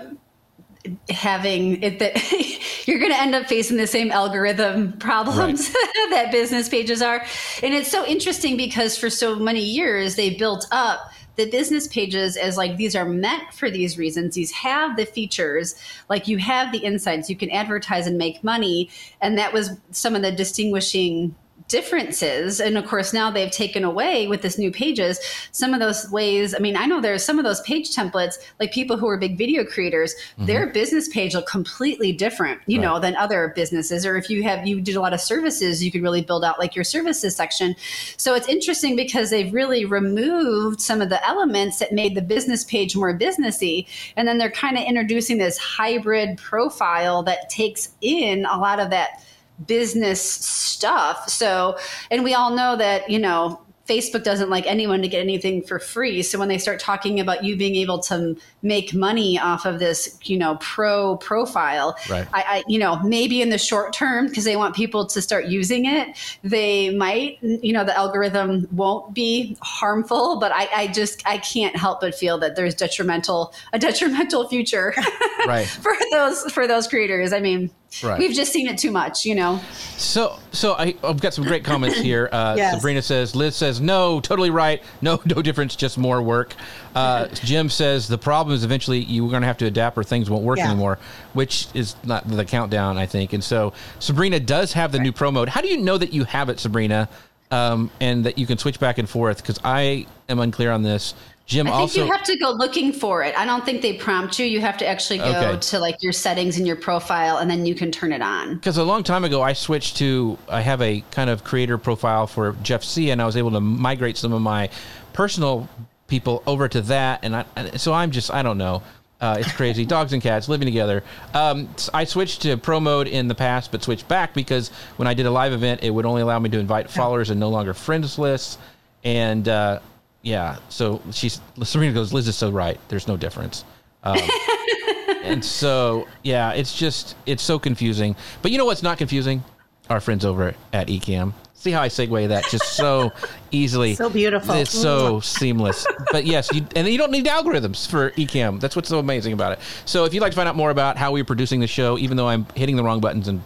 having it that you're going to end up facing the same algorithm problems right. that business pages are. And it's so interesting because for so many years they built up the business pages as like these are meant for these reasons. These have the features, like you have the insights, you can advertise and make money. And that was some of the distinguishing differences and of course now they've taken away with this new pages some of those ways i mean i know there's some of those page templates like people who are big video creators mm-hmm. their business page look completely different you right. know than other businesses or if you have you did a lot of services you could really build out like your services section so it's interesting because they've really removed some of the elements that made the business page more businessy and then they're kind of introducing this hybrid profile that takes in a lot of that business stuff. So, and we all know that, you know, Facebook doesn't like anyone to get anything for free. So when they start talking about you being able to make money off of this, you know, pro profile, right. I, I you know, maybe in the short term because they want people to start using it, they might, you know, the algorithm won't be harmful. But I, I just I can't help but feel that there's detrimental a detrimental future, right. for those for those creators. I mean, Right. We've just seen it too much, you know. So, so I, I've got some great comments here. Uh, yes. Sabrina says, Liz says, no, totally right. No, no difference, just more work. Uh, Jim says the problem is eventually you're going to have to adapt or things won't work yeah. anymore, which is not the countdown, I think. And so Sabrina does have the right. new pro mode. How do you know that you have it, Sabrina, um, and that you can switch back and forth? Because I am unclear on this. Jim I think also, you have to go looking for it. I don't think they prompt you. You have to actually go okay. to like your settings in your profile and then you can turn it on. Because a long time ago, I switched to, I have a kind of creator profile for Jeff Sieh, and I was able to migrate some of my personal people over to that. And I, so I'm just, I don't know. Uh, it's crazy. Dogs and cats living together. Um, I switched to pro mode in the past, but switched back because when I did a live event, it would only allow me to invite followers and no longer friends lists. And uh, yeah. So she's Serena goes. Liz is so right. There's no difference. Um, and so yeah, it's just it's so confusing. But you know what's not confusing? Our friends over at Ecamm. See how I segue that just so easily. So beautiful. It's so seamless. But yes, you, and you don't need algorithms for Ecamm. That's what's so amazing about it. So if you'd like to find out more about how we're producing the show, even though I'm hitting the wrong buttons and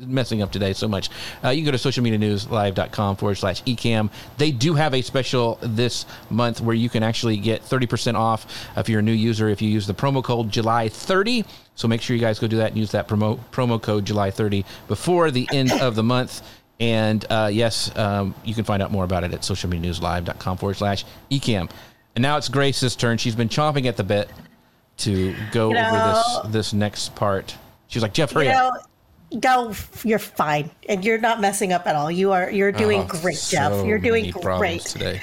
messing up today so much. Uh, you can go to socialmedianewslive.com forward slash ecamm. They do have a special this month where you can actually get 30% off if you're a new user if you use the promo code July 30. So make sure you guys go do that and use that promo, promo code July 30 before the end of the month. And uh, yes, um, you can find out more about it at socialmedianewslive.com forward slash ecamm. And now it's Grace's turn. She's been chomping at the bit to go You know- over this this next part. She was like, Jeff, hurry you up. know, go. You're fine, and you're not messing up at all. You are. You're doing Oh, great, so Jeff. You're doing great. today.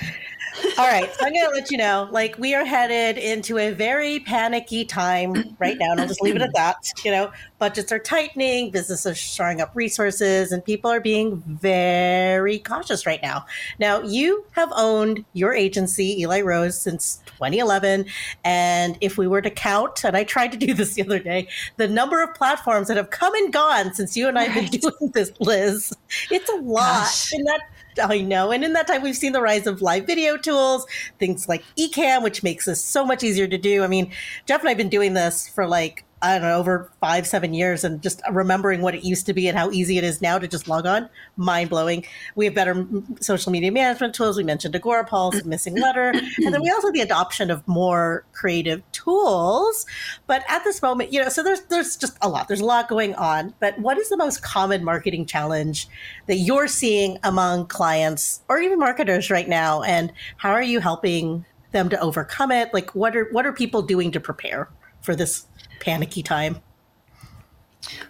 All right, so I'm going to let you know, like we are headed into a very panicky time right now, and I'll just leave it at that. You know, budgets are tightening, businesses are shoring up resources, and people are being very cautious right now. Now, you have owned your agency, Eli Rose, since 2011, and if we were to count, and I tried to do this the other day, the number of platforms that have come and gone since you and I have Right. been doing this, Liz, it's a lot. Gosh. And that I know. And in that time, we've seen the rise of live video tools, things like Ecamm, which makes this so much easier to do. I mean, Jeff and I have been doing this for like, I don't know, over five, seven years, and just remembering what it used to be and how easy it is now to just log on, mind blowing. We have better mm, social media management tools. We mentioned Agorapulse, Missing Letter, and then we also have the adoption of more creative tools. But at this moment, you know, so there's there's just a lot. There's a lot going on. But what is the most common marketing challenge that you're seeing among clients or even marketers right now? And how are you helping them to overcome it? Like what are what are people doing to prepare for this panicky time?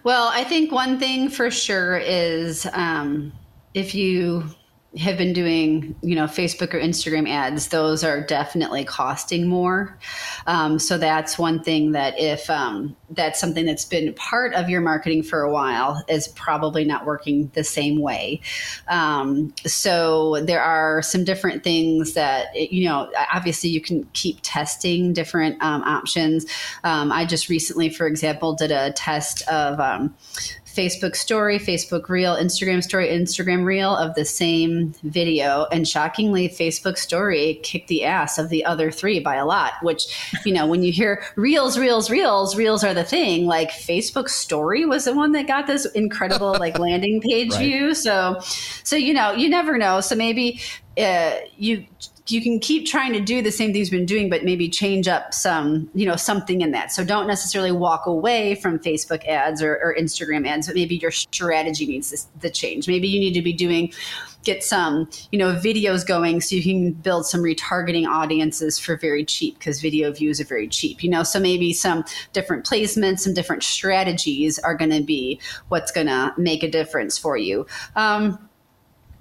Well, I think one thing for sure is um, if you have been doing, you know, Facebook or Instagram ads, those are definitely costing more. Um, so that's one thing that if um, that's something that's been part of your marketing for a while is probably not working the same way. Um, so there are some different things that you know. Obviously, you can keep testing different um, options. Um, I just recently, for example, did a test of. Facebook story, Facebook reel, Instagram story, Instagram reel of the same video. And shockingly, Facebook story kicked the ass of the other three by a lot, which, you know, when you hear reels, reels, reels, reels are the thing, like Facebook story was the one that got this incredible like landing page Right. view. So, so, you know, you never know. So maybe uh, you, you can keep trying to do the same things you've been doing, but maybe change up some, you know, something in that. So don't necessarily walk away from Facebook ads or, or Instagram ads, but maybe your strategy needs to, to change. Maybe you need to be doing, get some, you know, videos going so you can build some retargeting audiences for very cheap because video views are very cheap, you know. So maybe some different placements, some different strategies are going to be what's going to make a difference for you. Um,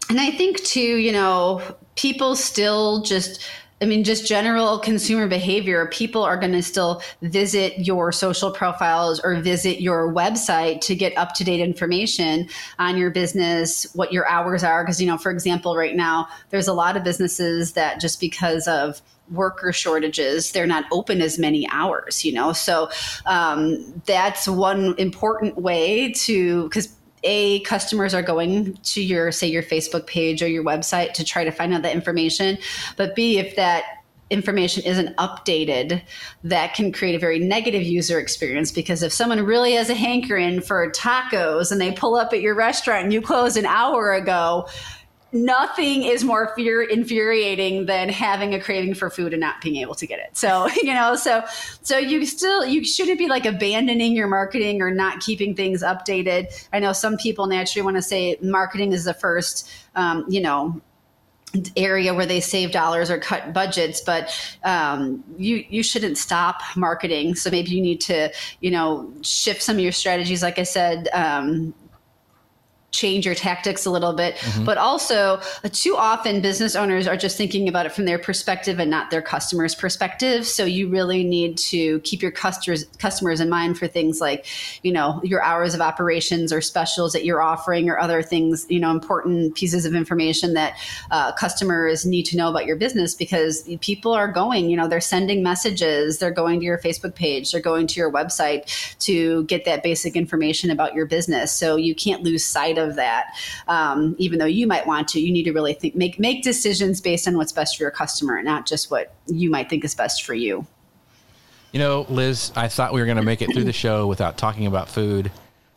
and I think too, you know, people still just I mean, just general consumer behavior. People are going to still visit your social profiles or visit your website to get up to date information on your business, what your hours are. Because, you know, for example, right now, there's a lot of businesses that just because of worker shortages they're not open as many hours you know so um, that's one important way to because a customers are going to your say your facebook page or your website to try to find out that information. But b if that information isn't updated that can create a very negative user experience because if someone really has a hankering for tacos and they pull up at your restaurant and you closed an hour ago nothing is more fear infuriating than having a craving for food and not being able to get it. So, you know, so so you still you shouldn't be like abandoning your marketing or not keeping things updated. I know some people naturally want to say marketing is the first um, you know, area where they save dollars or cut budgets but um, you you shouldn't stop marketing so maybe you need to you know shift some of your strategies like i said um, change your tactics a little bit. Mm-hmm. But also, uh, too often business owners are just thinking about it from their perspective and not their customers' perspective. So you really need to keep your customers customers in mind for things like, you know, your hours of operations or specials that you're offering or other things, you know, important pieces of information that uh, customers need to know about your business because people are going, you know, they're sending messages, they're going to your Facebook page, they're going to your website to get that basic information about your business. So you can't lose sight of that. Um, even though you might want to, you need to really think, make make decisions based on what's best for your customer, not just what you might think is best for you. You know, Liz, I thought we were going to make it through the show without talking about food,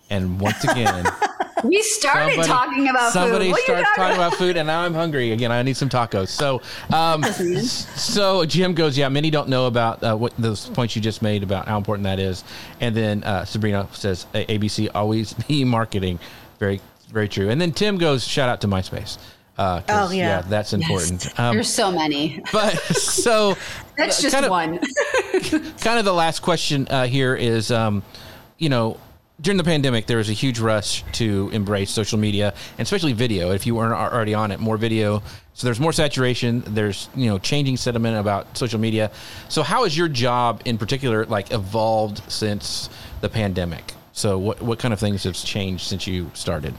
and once again. We started somebody, talking about somebody food. starts talking about? about? food, and now I'm hungry again. I need some tacos. So, um, so Jim goes, yeah. Many don't know about uh, what those points you just made about how important that is. And then uh, Sabrina says, ABC always be marketing. Very very true. And then Tim goes, shout out to MySpace. Uh, oh yeah. yeah, that's important. Yes. Um, There's so many, but so that's just kind of, one. kind of the last question uh, here is, um, you know, during the pandemic, there was a huge rush to embrace social media and especially video. If you weren't already on it, more video. So there's more saturation. There's you know changing sentiment about social media. So how has your job in particular like evolved since the pandemic? So what what kind of things have changed since you started?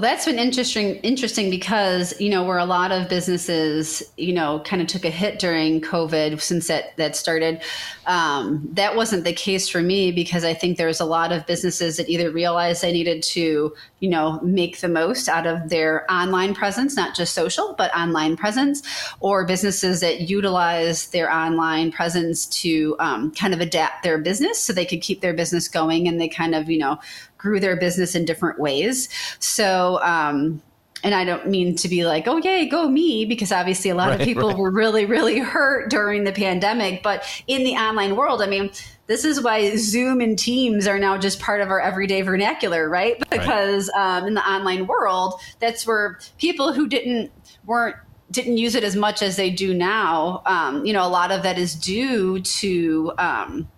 Well, that's been interesting interesting because, you know, where a lot of businesses, you know, kind of took a hit during COVID since that that started. Um, that wasn't the case for me because I think there's a lot of businesses that either realized they needed to, you know, make the most out of their online presence, not just social, but online presence, or businesses that utilize their online presence to um, kind of adapt their business so they could keep their business going and they kind of, you know, grew their business in different ways. So, um, and I don't mean to be like, oh, yay, go me, because obviously a lot right, of people right. were really, really hurt during the pandemic. But in the online world, I mean, this is why Zoom and Teams are now just part of our everyday vernacular, right? Because right. Um, in the online world, that's where people who didn't weren't didn't use it as much as they do now. Um, you know, a lot of that is due to um,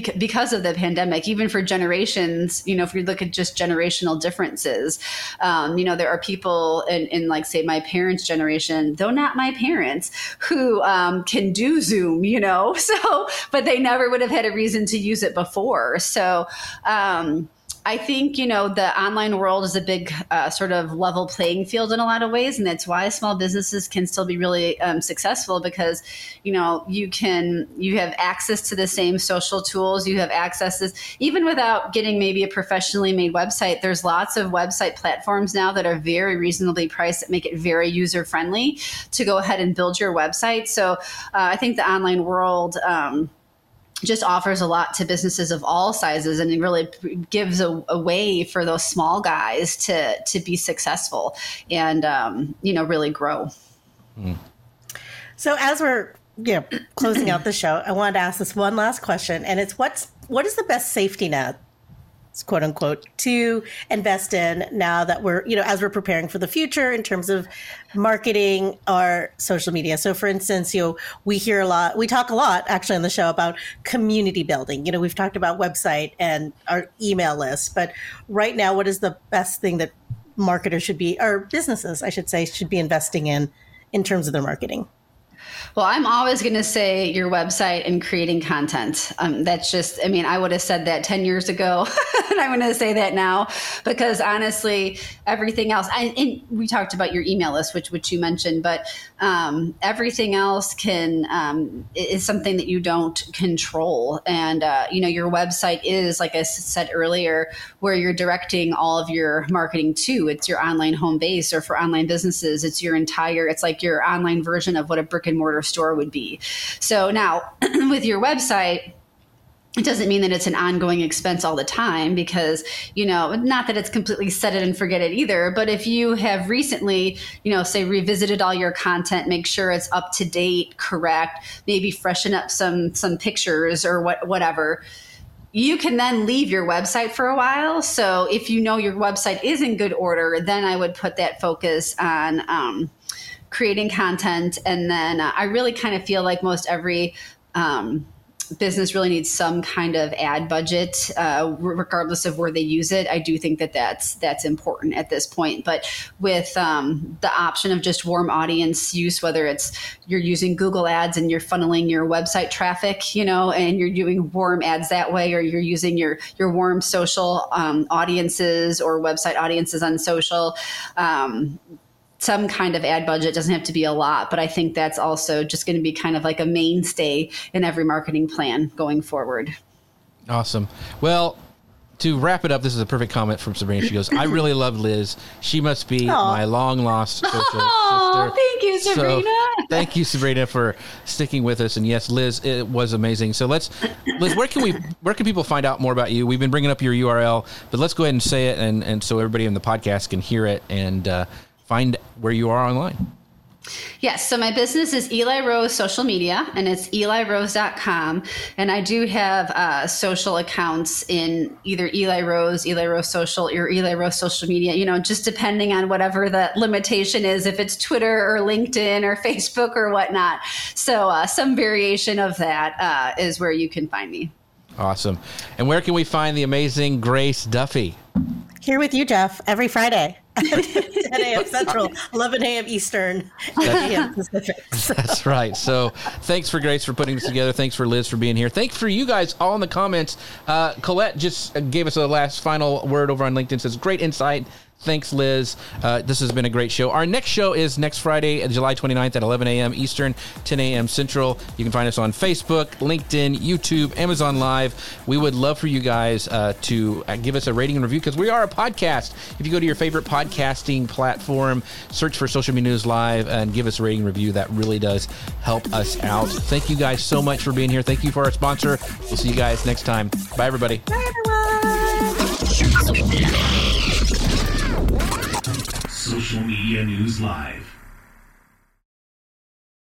because of the pandemic, even for generations, you know, if we look at just generational differences, um, you know, there are people in, in, like, say, my parents' generation, though not my parents, who um, can do Zoom, you know, so, but they never would have had a reason to use it before. So, um, I think, you know, the online world is a big uh, sort of level playing field in a lot of ways. And that's why small businesses can still be really um, successful because, you know, you can, you have access to the same social tools. You have access to, even without getting maybe a professionally made website, there's lots of website platforms now that are very reasonably priced that make it very user friendly to go ahead and build your website. So uh, I think the online world, um, just offers a lot to businesses of all sizes and it really gives a, a way for those small guys to to be successful and um, you know really grow mm. so as we're you know closing out the show i wanted to ask this one last question and it's what's what is the best safety net quote unquote to invest in now that we're you know as we're preparing for the future in terms of marketing our social media. So for instance you know we hear a lot we talk a lot actually on the show about community building. You know we've talked about website and our email list but right now what is the best thing that marketers should be or businesses i should say should be investing in in terms of their marketing well, I'm always going to say your website and creating content. Um, that's just, I mean, I would have said that 10 years ago, and I'm going to say that now because honestly, everything else, I, and we talked about your email list, which, which you mentioned, but um, everything else can, um, is something that you don't control. And, uh, you know, your website is, like I said earlier, where you're directing all of your marketing to. It's your online home base, or for online businesses, it's your entire, it's like your online version of what a brick and mortar store would be. So now with your website, it doesn't mean that it's an ongoing expense all the time because you know not that it's completely set it and forget it either but if you have recently you know say revisited all your content make sure it's up to date correct maybe freshen up some some pictures or what whatever you can then leave your website for a while so if you know your website is in good order then i would put that focus on um, creating content. And then uh, I really kind of feel like most every um, business really needs some kind of ad budget, uh, regardless of where they use it. I do think that that's that's important at this point. But with um, the option of just warm audience use, whether it's you're using Google Ads and you're funneling your website traffic, you know, and you're doing warm ads that way, or you're using your your warm social um, audiences or website audiences on social. Um, some kind of ad budget doesn't have to be a lot but i think that's also just going to be kind of like a mainstay in every marketing plan going forward awesome well to wrap it up, this is a perfect comment from Sabrina. She goes, "I really love Liz. She must be Aww. my long lost social Aww, sister." Thank you, Sabrina. So, thank you, Sabrina, for sticking with us. And yes, Liz, it was amazing. So let's, Liz, where can we, where can people find out more about you? We've been bringing up your URL, but let's go ahead and say it, and and so everybody in the podcast can hear it and. Uh, find where you are online. Yes. So my business is Eli Rose Social Media and it's elirose.com. And I do have uh, social accounts in either Eli Rose, Eli Rose Social, or Eli Rose Social Media, you know, just depending on whatever the limitation is, if it's Twitter or LinkedIn or Facebook or whatnot. So uh, some variation of that uh, is where you can find me. Awesome. And where can we find the amazing Grace Duffy? Here with you, Jeff, every Friday. 10 a.m. Central, 11 a.m. Eastern, 8 a.m. Pacific. That's right. So thanks for Grace for putting this together. Thanks for Liz for being here. Thanks for you guys all in the comments. Uh, Colette just gave us a last final word over on LinkedIn. Says great insight. Thanks, Liz. Uh, this has been a great show. Our next show is next Friday, July 29th at 11 a.m. Eastern, 10 a.m. Central. You can find us on Facebook, LinkedIn, YouTube, Amazon Live. We would love for you guys uh, to uh, give us a rating and review because we are a podcast. If you go to your favorite podcasting platform, search for Social Media News Live and give us a rating review. That really does help us out. Thank you guys so much for being here. Thank you for our sponsor. We'll see you guys next time. Bye, everybody. Bye, everyone. Social Media News Live.